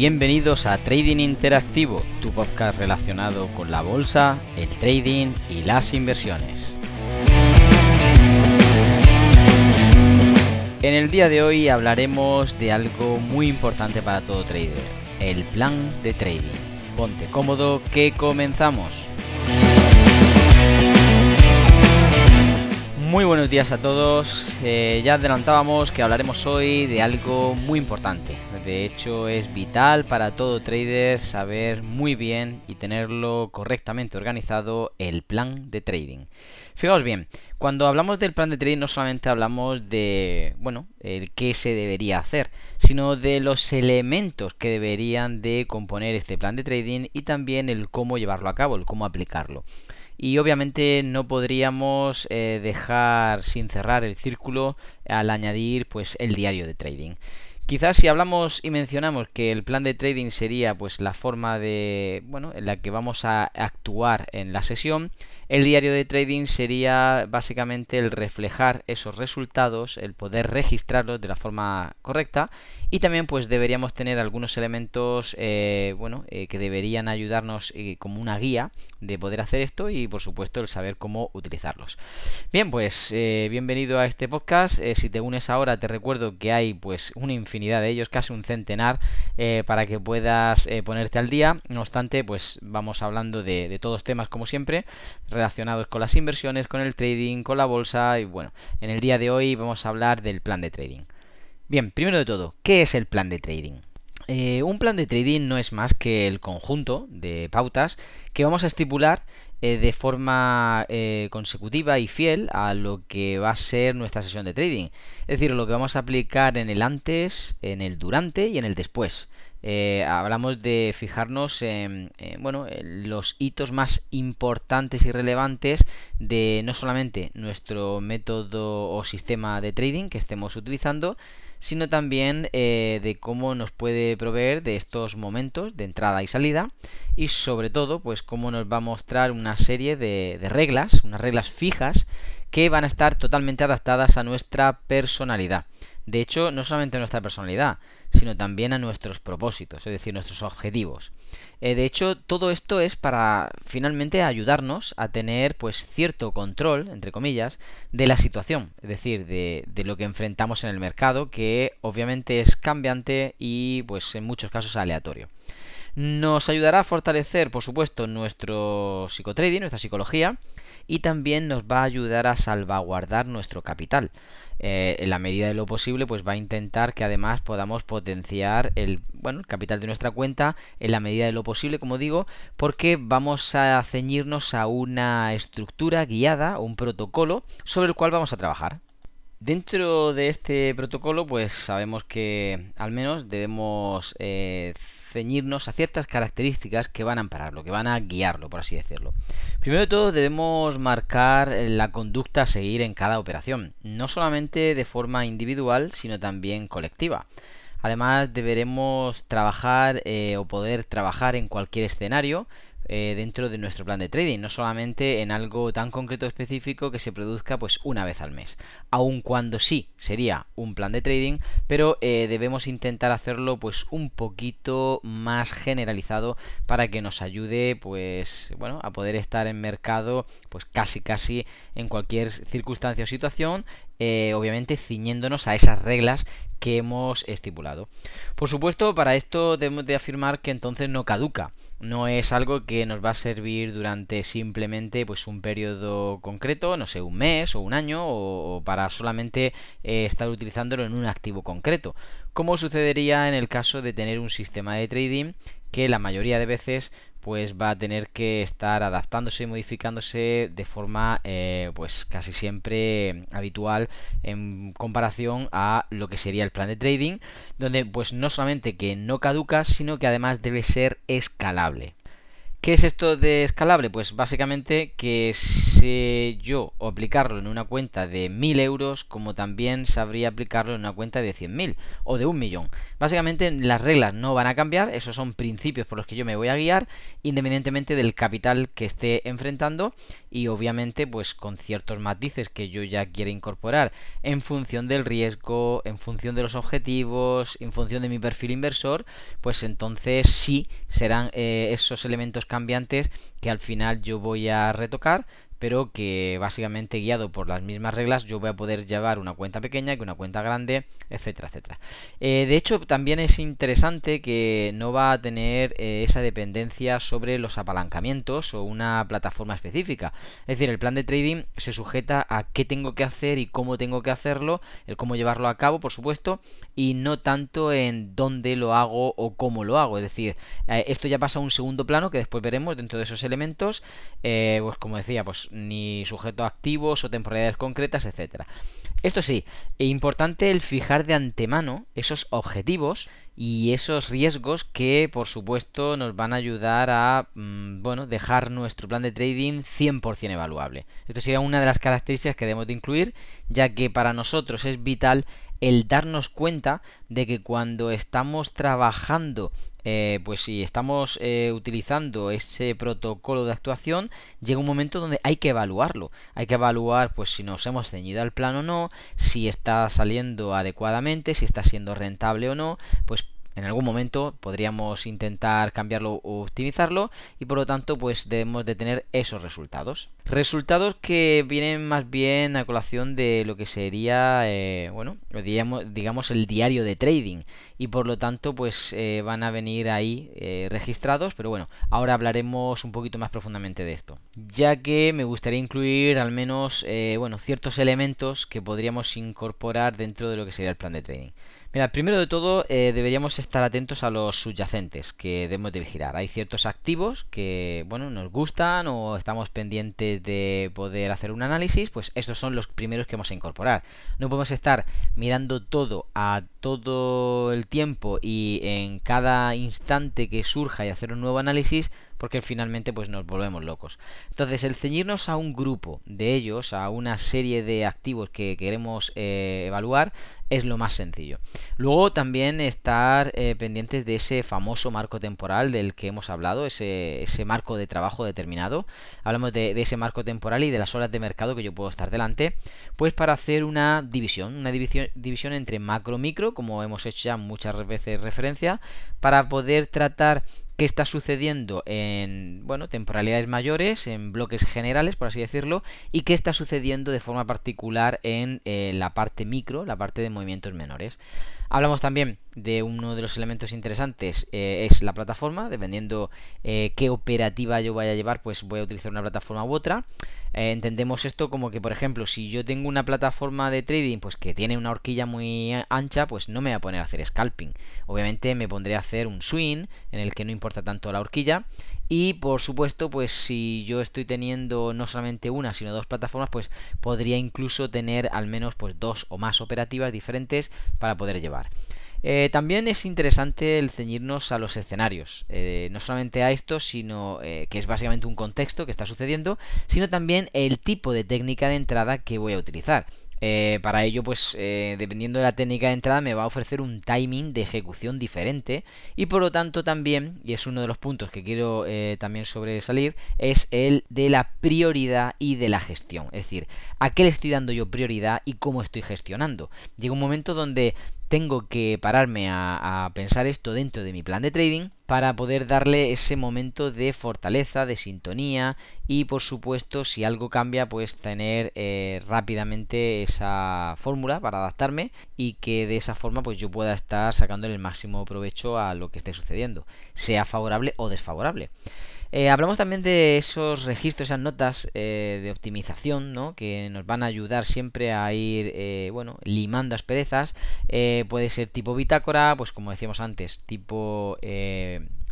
bienvenidos a Trading Interactivo, tu podcast relacionado con la bolsa, el trading y las inversiones. En el día de hoy hablaremos de algo muy importante para todo trader, el plan de trading. Ponte cómodo que comenzamos. Muy buenos días a todos. Eh, ya adelantábamos que hablaremos hoy de algo muy importante. De hecho, es vital para todo trader saber muy bien y tenerlo correctamente organizado el plan de trading. Fijaos bien, cuando hablamos del plan de trading no solamente hablamos de, bueno, el qué se debería hacer, sino de los elementos que deberían de componer este plan de trading y también el cómo llevarlo a cabo, el cómo aplicarlo y obviamente no podríamos eh, dejar sin cerrar el círculo al añadir pues el diario de trading. Quizás si hablamos y mencionamos que el plan de trading sería pues la forma de bueno en la que vamos a actuar en la sesión, el diario de trading sería básicamente el reflejar esos resultados, el poder registrarlos de la forma correcta y también pues deberíamos tener algunos elementos eh, bueno eh, que deberían ayudarnos eh, como una guía de poder hacer esto y por supuesto el saber cómo utilizarlos. Bien pues bienvenido a este podcast. si te unes ahora te recuerdo que hay pues una de ellos, casi un centenar para que puedas ponerte al día. No obstante pues vamos hablando de, de todos temas como siempre relacionados con las inversiones, con el trading, con la bolsa y bueno en el día de hoy vamos a hablar del plan de trading. Bien, primero de todo, ¿qué es el plan de trading? Eh, un plan de trading no es más que el conjunto de pautas que vamos a estipular eh, de forma eh, consecutiva y fiel a lo que va a ser nuestra sesión de trading. Es decir, lo que vamos a aplicar en el antes, en el durante y en el después. hablamos de fijarnos en, bueno, en los hitos más importantes y relevantes de no solamente nuestro método o sistema de trading que estemos utilizando, sino también eh, de cómo nos puede proveer de estos momentos de entrada y salida y sobre todo pues cómo nos va a mostrar una serie de, de reglas, unas reglas fijas que van a estar totalmente adaptadas a nuestra personalidad. De hecho, no solamente a nuestra personalidad, sino también a nuestros propósitos, es decir, nuestros objetivos. Eh, de hecho, todo esto es para finalmente ayudarnos a tener pues cierto control, entre comillas, de la situación, es decir, de, de lo que enfrentamos en el mercado, que obviamente es cambiante y pues en muchos casos aleatorio. Nos ayudará a fortalecer, por supuesto, nuestro psicotrading, nuestra psicología, y también nos va a ayudar a salvaguardar nuestro capital. Eh, en la medida de lo posible, pues va a intentar que además podamos potenciar el, bueno, el capital de nuestra cuenta en la medida de lo posible, como digo, porque vamos a ceñirnos a una estructura guiada, un protocolo sobre el cual vamos a trabajar. Dentro de este protocolo, pues sabemos que al menos debemos eh, ceñirnos a ciertas características que van a ampararlo, que van a guiarlo, por así decirlo. Primero de todo, debemos marcar la conducta a seguir en cada operación, no solamente de forma individual, sino también colectiva. Además, deberemos trabajar eh, o poder trabajar en cualquier escenario eh, dentro de nuestro plan de trading, no solamente en algo tan concreto específico que se produzca pues una vez al mes. Aun cuando sí sería un plan de trading, pero eh, debemos intentar hacerlo pues un poquito más generalizado para que nos ayude pues bueno a poder estar en mercado pues casi casi en cualquier circunstancia o situación eh, obviamente ciñéndonos a esas reglas que hemos estipulado. Por supuesto, para esto debemos de afirmar que entonces no caduca no es algo que nos va a servir durante simplemente pues un periodo concreto, no sé, un mes o un año o, para solamente eh, estar utilizándolo en un activo concreto, como sucedería en el caso de tener un sistema de trading que la mayoría de veces pues va a tener que estar adaptándose y modificándose de forma eh, pues casi siempre habitual en comparación a lo que sería el plan de trading donde pues no solamente que no caduca sino que además debe ser escalable ¿Qué es esto de escalable? Pues básicamente que sé yo aplicarlo en una cuenta de 1000 euros como también sabría aplicarlo en una cuenta de 100.000 o de un millón. Básicamente las reglas no van a cambiar, esos son principios por los que yo me voy a guiar independientemente del capital que esté enfrentando y obviamente pues con ciertos matices que yo ya quiero incorporar en función del riesgo, en función de los objetivos, en función de mi perfil inversor, pues entonces sí serán eh, esos elementos cambiantes que al final yo voy a retocar pero que básicamente guiado por las mismas reglas yo voy a poder llevar una cuenta pequeña que una cuenta grande, etcétera, etcétera. Eh, de hecho, también es interesante que no va a tener eh, esa dependencia sobre los apalancamientos o una plataforma específica. Es decir, el plan de trading se sujeta a qué tengo que hacer y cómo tengo que hacerlo, el cómo llevarlo a cabo, por supuesto, y no tanto en dónde lo hago o cómo lo hago. Es decir, eh, esto ya pasa a un segundo plano que después veremos dentro de esos elementos, pues como decía, pues ni sujetos activos o temporalidades concretas, etcétera. Esto sí, es importante el fijar de antemano esos objetivos y esos riesgos que por supuesto nos van a ayudar a mm, bueno, dejar nuestro plan de trading 100% evaluable. Esto sería una de las características que debemos de incluir, ya que para nosotros es vital el darnos cuenta de que cuando estamos trabajando eh, pues si estamos eh, utilizando ese protocolo de actuación, llega un momento donde hay que evaluarlo. Hay que evaluar pues si nos hemos ceñido al plan o no, si está saliendo adecuadamente, si está siendo rentable o no, pues en algún momento podríamos intentar cambiarlo o optimizarlo y por lo tanto pues debemos de tener esos resultados. Resultados que vienen más bien a colación de lo que sería, eh, bueno, digamos, digamos, el diario de trading y por lo tanto pues eh, van a venir ahí eh, registrados, pero bueno, ahora hablaremos un poquito más profundamente de esto, ya que me gustaría incluir al menos, bueno, ciertos elementos que podríamos incorporar dentro de lo que sería el plan de trading. Mira, primero de todo eh, deberíamos estar atentos a los subyacentes que debemos de vigilar. Hay ciertos activos que, bueno, nos gustan o estamos pendientes de poder hacer un análisis, pues estos son los primeros que vamos a incorporar. No podemos estar mirando todo a todo el tiempo y en cada instante que surja y hacer un nuevo análisis porque finalmente pues nos volvemos locos. Entonces, el ceñirnos a un grupo de ellos, a una serie de activos que queremos eh, evaluar, es lo más sencillo. Luego también estar eh, pendientes de ese famoso marco temporal del que hemos hablado, ese, ese marco de trabajo determinado. Hablamos de, ese marco temporal y de las horas de mercado que yo puedo estar delante, pues para hacer una división, una división, división entre macro-micro, como hemos hecho ya muchas veces referencia, para poder tratar qué está sucediendo en bueno temporalidades mayores, en bloques generales, por así decirlo, y qué está sucediendo de forma particular en eh, la parte micro, la parte de movimientos menores. Hablamos también de uno de los elementos interesantes, eh, es la plataforma, dependiendo eh, qué operativa yo vaya a llevar, pues voy a utilizar una plataforma u otra. Eh, entendemos esto como que, por ejemplo, si yo tengo una plataforma de trading pues que tiene una horquilla muy ancha, pues no me voy a poner a hacer scalping. Obviamente me pondré a hacer un swing en el que no importa tanto la horquilla. Y por supuesto, pues si yo estoy teniendo no solamente una, sino dos plataformas, pues podría incluso tener al menos pues dos o más operativas diferentes para poder llevar. Eh, también es interesante el ceñirnos a los escenarios, eh, no solamente a esto, sino eh, que es básicamente un contexto que está sucediendo, sino también el tipo de técnica de entrada que voy a utilizar. para ello, pues dependiendo de la técnica de entrada, me va a ofrecer un timing de ejecución diferente y por lo tanto también, y es uno de los puntos que quiero también sobresalir, es el de la prioridad y de la gestión. Es decir, a qué le estoy dando yo prioridad y cómo estoy gestionando. Llega un momento donde tengo que pararme a, pensar esto dentro de mi plan de trading para poder darle ese momento de fortaleza, de sintonía y por supuesto si algo cambia pues tener eh, rápidamente esa fórmula para adaptarme y que de esa forma pues yo pueda estar sacando el máximo provecho a lo que esté sucediendo, sea favorable o desfavorable. Eh, hablamos también de esos registros, esas notas eh, de optimización, ¿no? Que nos van a ayudar siempre a ir, eh, bueno, limando asperezas. puede ser tipo bitácora, pues como decíamos antes, tipo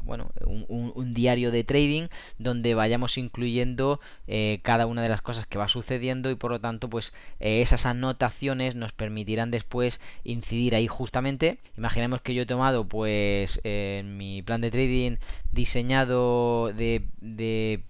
bueno, un, diario de trading donde vayamos incluyendo eh, cada una de las cosas que va sucediendo y por lo tanto pues eh, esas anotaciones nos permitirán después incidir ahí justamente. Imaginemos que yo he tomado pues en mi plan de trading diseñado de, de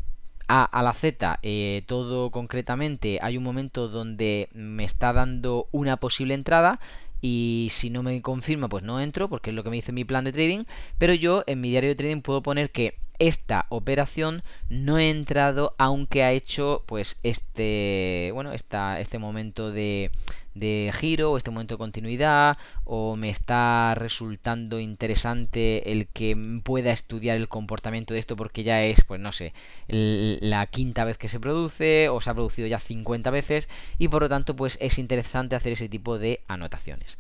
a a la Z, eh, todo concretamente, hay un momento donde me está dando una posible entrada y si no me confirma pues no entro porque es lo que me dice mi plan de trading pero yo en mi diario de trading puedo poner que esta operación no he entrado aunque ha hecho pues este bueno esta, este momento de, de giro o este momento de continuidad o me está resultando interesante el que pueda estudiar el comportamiento de esto porque ya es pues no sé la quinta vez que se produce o se ha producido ya 50 veces y por lo tanto pues es interesante hacer ese tipo de anotaciones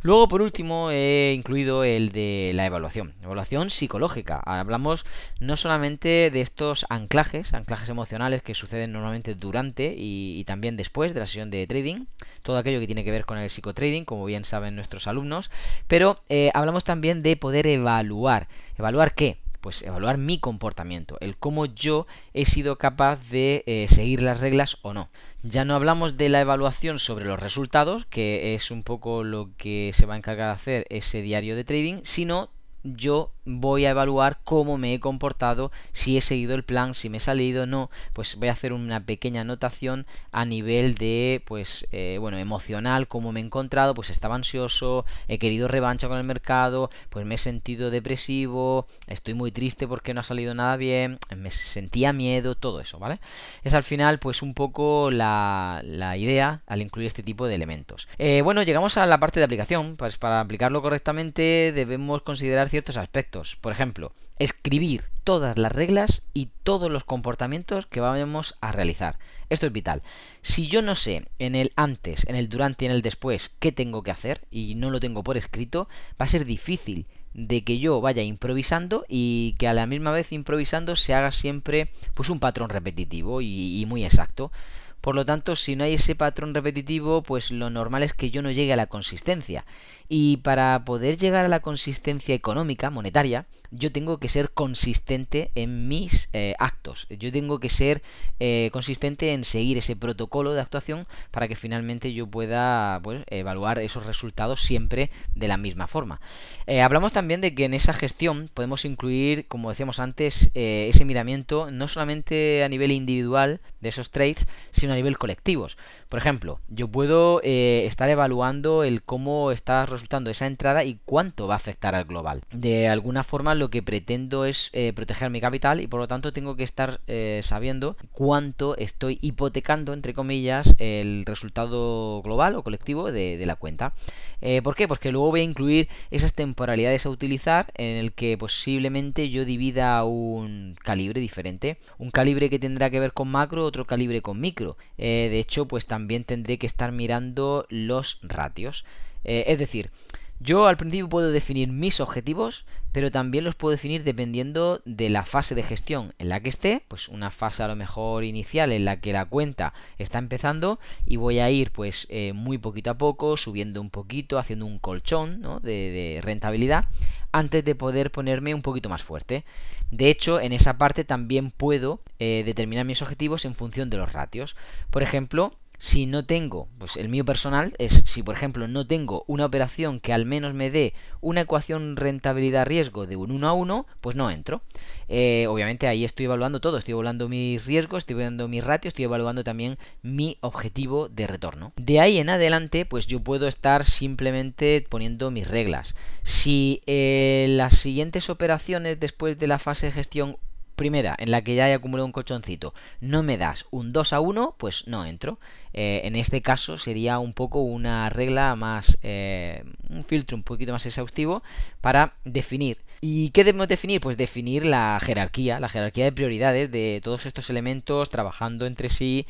Luego, por último, he incluido el de la evaluación, evaluación psicológica. Hablamos no solamente de estos anclajes, anclajes emocionales que suceden normalmente durante y, también después de la sesión de trading, todo aquello que tiene que ver con el psicotrading, como bien saben nuestros alumnos, pero eh, hablamos también de poder evaluar. ¿Evaluar qué? Pues evaluar mi comportamiento, el cómo yo he sido capaz de eh, seguir las reglas o no. Ya no hablamos de la evaluación sobre los resultados, que es un poco lo que se va a encargar de hacer ese diario de trading, sino yo voy a evaluar cómo me he comportado, si he seguido el plan, si me he salido no, pues voy a hacer una pequeña anotación a nivel de, pues, eh, bueno, emocional, cómo me he encontrado, pues estaba ansioso, he querido revancha con el mercado, pues me he sentido depresivo, estoy muy triste porque no ha salido nada bien, me sentía miedo, todo eso, ¿vale? Es al final, pues, un poco la, la idea al incluir este tipo de elementos. Eh, bueno, llegamos a la parte de aplicación, pues para aplicarlo correctamente debemos considerar aspectos. Por ejemplo, escribir todas las reglas y todos los comportamientos que vamos a realizar. Esto es vital. Si yo no sé en el antes, en el durante y en el después qué tengo que hacer y no lo tengo por escrito, va a ser difícil de que yo vaya improvisando y que a la misma vez improvisando se haga siempre pues un patrón repetitivo y muy exacto. Por lo tanto, si no hay ese patrón repetitivo, pues lo normal es que yo no llegue a la consistencia. Y para poder llegar a la consistencia económica, monetaria, yo tengo que ser consistente en mis eh, actos. Yo tengo que ser eh, consistente en seguir ese protocolo de actuación para que finalmente yo pueda pues, evaluar esos resultados siempre de la misma forma. Eh, hablamos también de que en esa gestión podemos incluir, como decíamos antes, ese miramiento no solamente a nivel individual de esos trades, sino a nivel colectivos. Por ejemplo, yo puedo estar evaluando el cómo está resultando esa entrada y cuánto va a afectar al global. De alguna forma lo que pretendo es eh, proteger mi capital y por lo tanto tengo que estar eh, sabiendo cuánto estoy hipotecando, entre comillas, el resultado global o colectivo de, la cuenta. Eh, ¿Por qué? Porque luego voy a incluir esas temporalidades a utilizar en el que posiblemente yo divida un calibre diferente. Un calibre que tendrá que ver con macro, otro calibre con micro. de hecho, pues también tendré que estar mirando los ratios. Eh, es decir, yo al principio puedo definir mis objetivos, pero también los puedo definir dependiendo de la fase de gestión en la que esté, pues una fase a lo mejor inicial en la que la cuenta está empezando y voy a ir pues eh, muy poquito a poco, subiendo un poquito, haciendo un colchón de, rentabilidad antes de poder ponerme un poquito más fuerte. De hecho, en esa parte también puedo eh, determinar mis objetivos en función de los ratios. Por ejemplo, si no tengo, pues el mío personal es, si por ejemplo no tengo una operación que al menos me dé una ecuación rentabilidad-riesgo de un 1 a 1, pues no entro. Eh, obviamente ahí estoy evaluando todo, estoy evaluando mis riesgos, estoy evaluando mis ratios, estoy evaluando también mi objetivo de retorno. De ahí en adelante, pues yo puedo estar simplemente poniendo mis reglas. Si eh, las siguientes operaciones después de la fase de gestión primera, en la que ya he acumulado un colchoncito, no me das un 2 a 1, pues no entro. Eh, en este caso sería un poco una regla más, eh, un filtro un poquito más exhaustivo para definir. ¿Y qué debemos definir? Pues definir la jerarquía, la jerarquía de prioridades de todos estos elementos trabajando entre sí,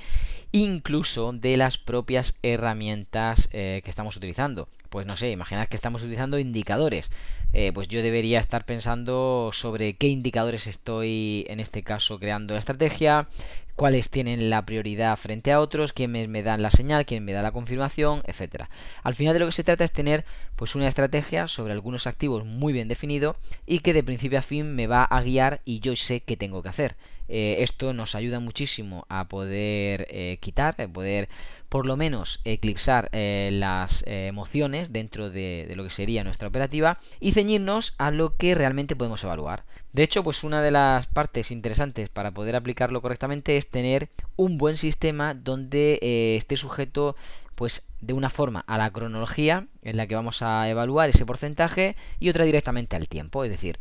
incluso de las propias herramientas eh, que estamos utilizando. Pues no sé, imaginad que estamos utilizando indicadores. Eh, pues yo debería estar pensando sobre qué indicadores estoy en este caso creando la estrategia, cuáles tienen la prioridad frente a otros, quién me, da la señal, quién me da la confirmación, etcétera. Al final de lo que se trata es tener pues una estrategia sobre algunos activos muy bien definido y que de principio a fin me va a guiar y yo sé qué tengo que hacer. Eh, esto nos ayuda muchísimo a poder eh, quitar, a poder por lo menos eclipsar las emociones dentro de, lo que sería nuestra operativa y ceñirnos a lo que realmente podemos evaluar. De hecho, pues una de las partes interesantes para poder aplicarlo correctamente es tener un buen sistema donde esté sujeto pues de una forma a la cronología en la que vamos a evaluar ese porcentaje y otra directamente al tiempo. Es decir,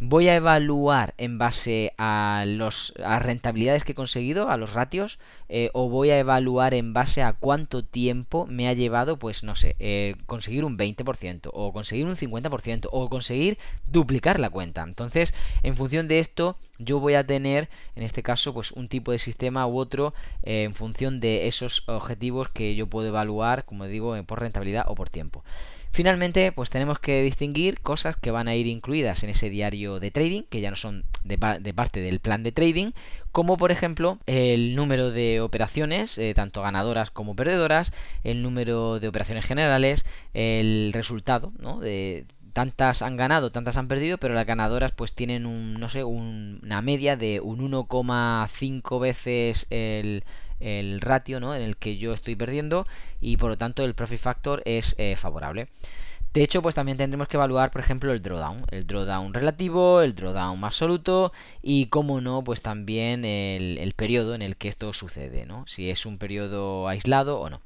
voy a evaluar en base a, los, las rentabilidades que he conseguido, a los ratios, eh, o voy a evaluar en base a cuánto tiempo me ha llevado, pues no sé, eh, conseguir un 20%, o conseguir un 50%, o conseguir duplicar la cuenta. Entonces, en función de esto, yo voy a tener, en este caso, pues un tipo de sistema u otro eh, en función de esos objetivos que yo puedo evaluar, como digo, por rentabilidad o por tiempo. Finalmente, pues tenemos que distinguir cosas que van a ir incluidas en ese diario de trading, que ya no son de, parte del plan de trading, como por ejemplo el número de operaciones, eh, tanto ganadoras como perdedoras, el número de operaciones generales, el resultado, ¿no? De, tantas han ganado, tantas han perdido, pero las ganadoras pues tienen un, no sé, una media de un 1,5 veces el, el ratio ¿no? en el que yo estoy perdiendo y por lo tanto el profit factor es eh, favorable. De hecho, pues también tendremos que evaluar, por ejemplo, el drawdown, el drawdown relativo, el drawdown absoluto y, como no, pues también el, periodo en el que esto sucede, ¿no? Si es un periodo aislado o no.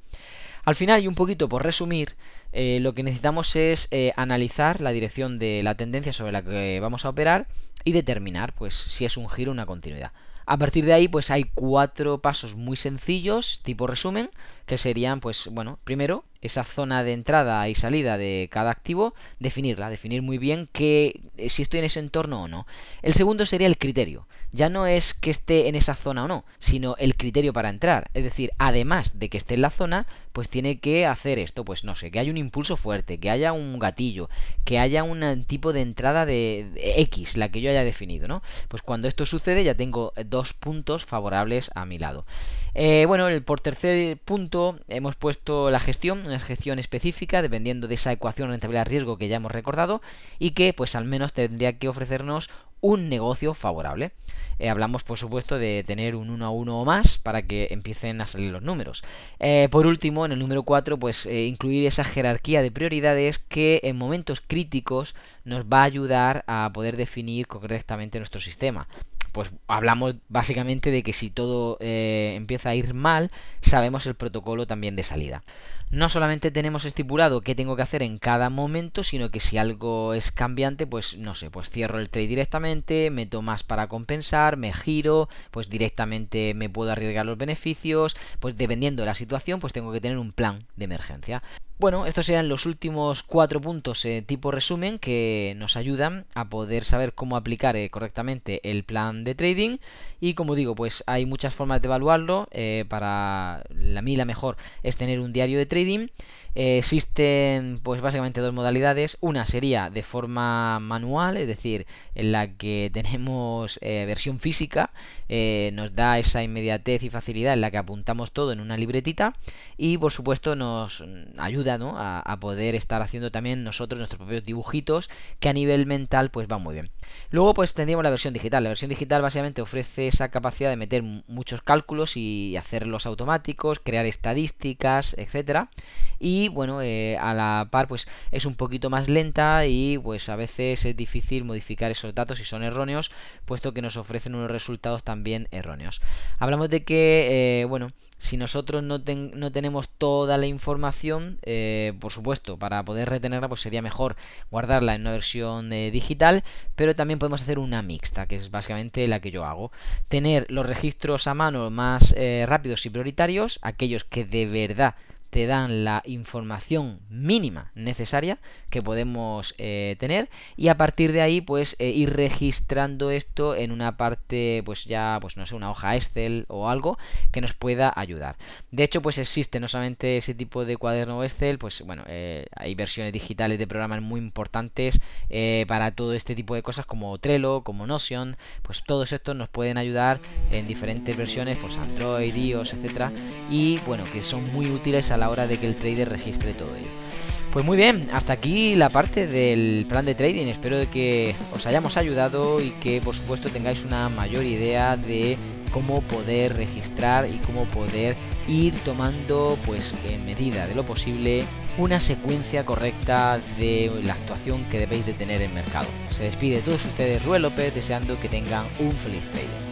Al final, y un poquito por resumir, eh, lo que necesitamos es eh, analizar la dirección de la tendencia sobre la que vamos a operar y determinar, pues, si es un giro o una continuidad. A partir de ahí, pues hay cuatro pasos muy sencillos, tipo resumen, que serían, pues, bueno, primero, esa zona de entrada y salida de cada activo, definirla, definir muy bien que eh, si estoy en ese entorno o no. El segundo sería el criterio. Ya no es que esté en esa zona o no, sino el criterio para entrar. Es decir, además de que esté en la zona, pues tiene que hacer esto, pues no sé, que haya un impulso fuerte, que haya un gatillo, que haya un tipo de entrada de, X, la que yo haya definido, ¿no? Pues cuando esto sucede ya tengo dos puntos favorables a mi lado. Eh, bueno, por tercer punto hemos puesto la gestión, una gestión específica dependiendo de esa ecuación rentabilidad-riesgo que ya hemos recordado y que pues al menos tendría que ofrecernos un negocio favorable. Eh, hablamos, por supuesto, de tener un 1 a 1 o más para que empiecen a salir los números. Eh, por último, en el número 4, pues incluir esa jerarquía de prioridades que en momentos críticos nos va a ayudar a poder definir correctamente nuestro sistema pues hablamos básicamente de que si todo empieza a ir mal, sabemos el protocolo también de salida no solamente tenemos estipulado qué tengo que hacer en cada momento, sino que si algo es cambiante, pues no sé, pues cierro el trade directamente, meto más para compensar, me giro, pues directamente me puedo arriesgar los beneficios, pues dependiendo de la situación, pues tengo que tener un plan de emergencia. Bueno, estos serían los últimos cuatro puntos eh, tipo resumen que nos ayudan a poder saber cómo aplicar eh, correctamente el plan de trading y como digo, pues hay muchas formas de evaluarlo. Eh, para la mí la mejor es tener un diario de trading trading eh, existen pues básicamente dos modalidades. Una sería de forma manual, es decir, en la que tenemos eh, versión física, eh, nos da esa inmediatez y facilidad en la que apuntamos todo en una libretita y por supuesto nos ayuda a, a, poder estar haciendo también nosotros nuestros propios dibujitos que a nivel mental pues va muy bien. Luego pues tendríamos la versión digital. La versión digital básicamente ofrece esa capacidad de meter muchos cálculos y hacerlos automáticos, crear estadísticas, etcétera y bueno eh, a la par pues es un poquito más lenta y pues a veces es difícil modificar esos datos si son erróneos puesto que nos ofrecen unos resultados también erróneos hablamos de que eh, bueno si nosotros no, no, tenemos toda la información, eh, por supuesto, para poder retenerla, pues sería mejor guardarla en una versión digital, pero también podemos hacer una mixta, que es básicamente la que yo hago. Tener los registros a mano más rápidos y prioritarios, aquellos que de verdad te dan la información mínima necesaria que podemos eh, tener y a partir de ahí pues eh, ir registrando esto en una parte pues ya pues no sé una hoja Excel o algo que nos pueda ayudar. De hecho pues existe no solamente ese tipo de cuaderno Excel pues bueno eh, hay versiones digitales de programas muy importantes para todo este tipo de cosas como Trello como Notion pues todos estos nos pueden ayudar en diferentes versiones pues Android iOS etcétera y bueno que son muy útiles a la hora de que el trader registre todo ello. Pues muy bien, hasta aquí la parte del plan de trading. Espero que os hayamos ayudado y que por supuesto tengáis una mayor idea de cómo poder registrar y cómo poder ir tomando pues en medida de lo posible una secuencia correcta de la actuación que debéis de tener en mercado. Se despide de todos ustedes Ruel López deseando que tengan un feliz trading.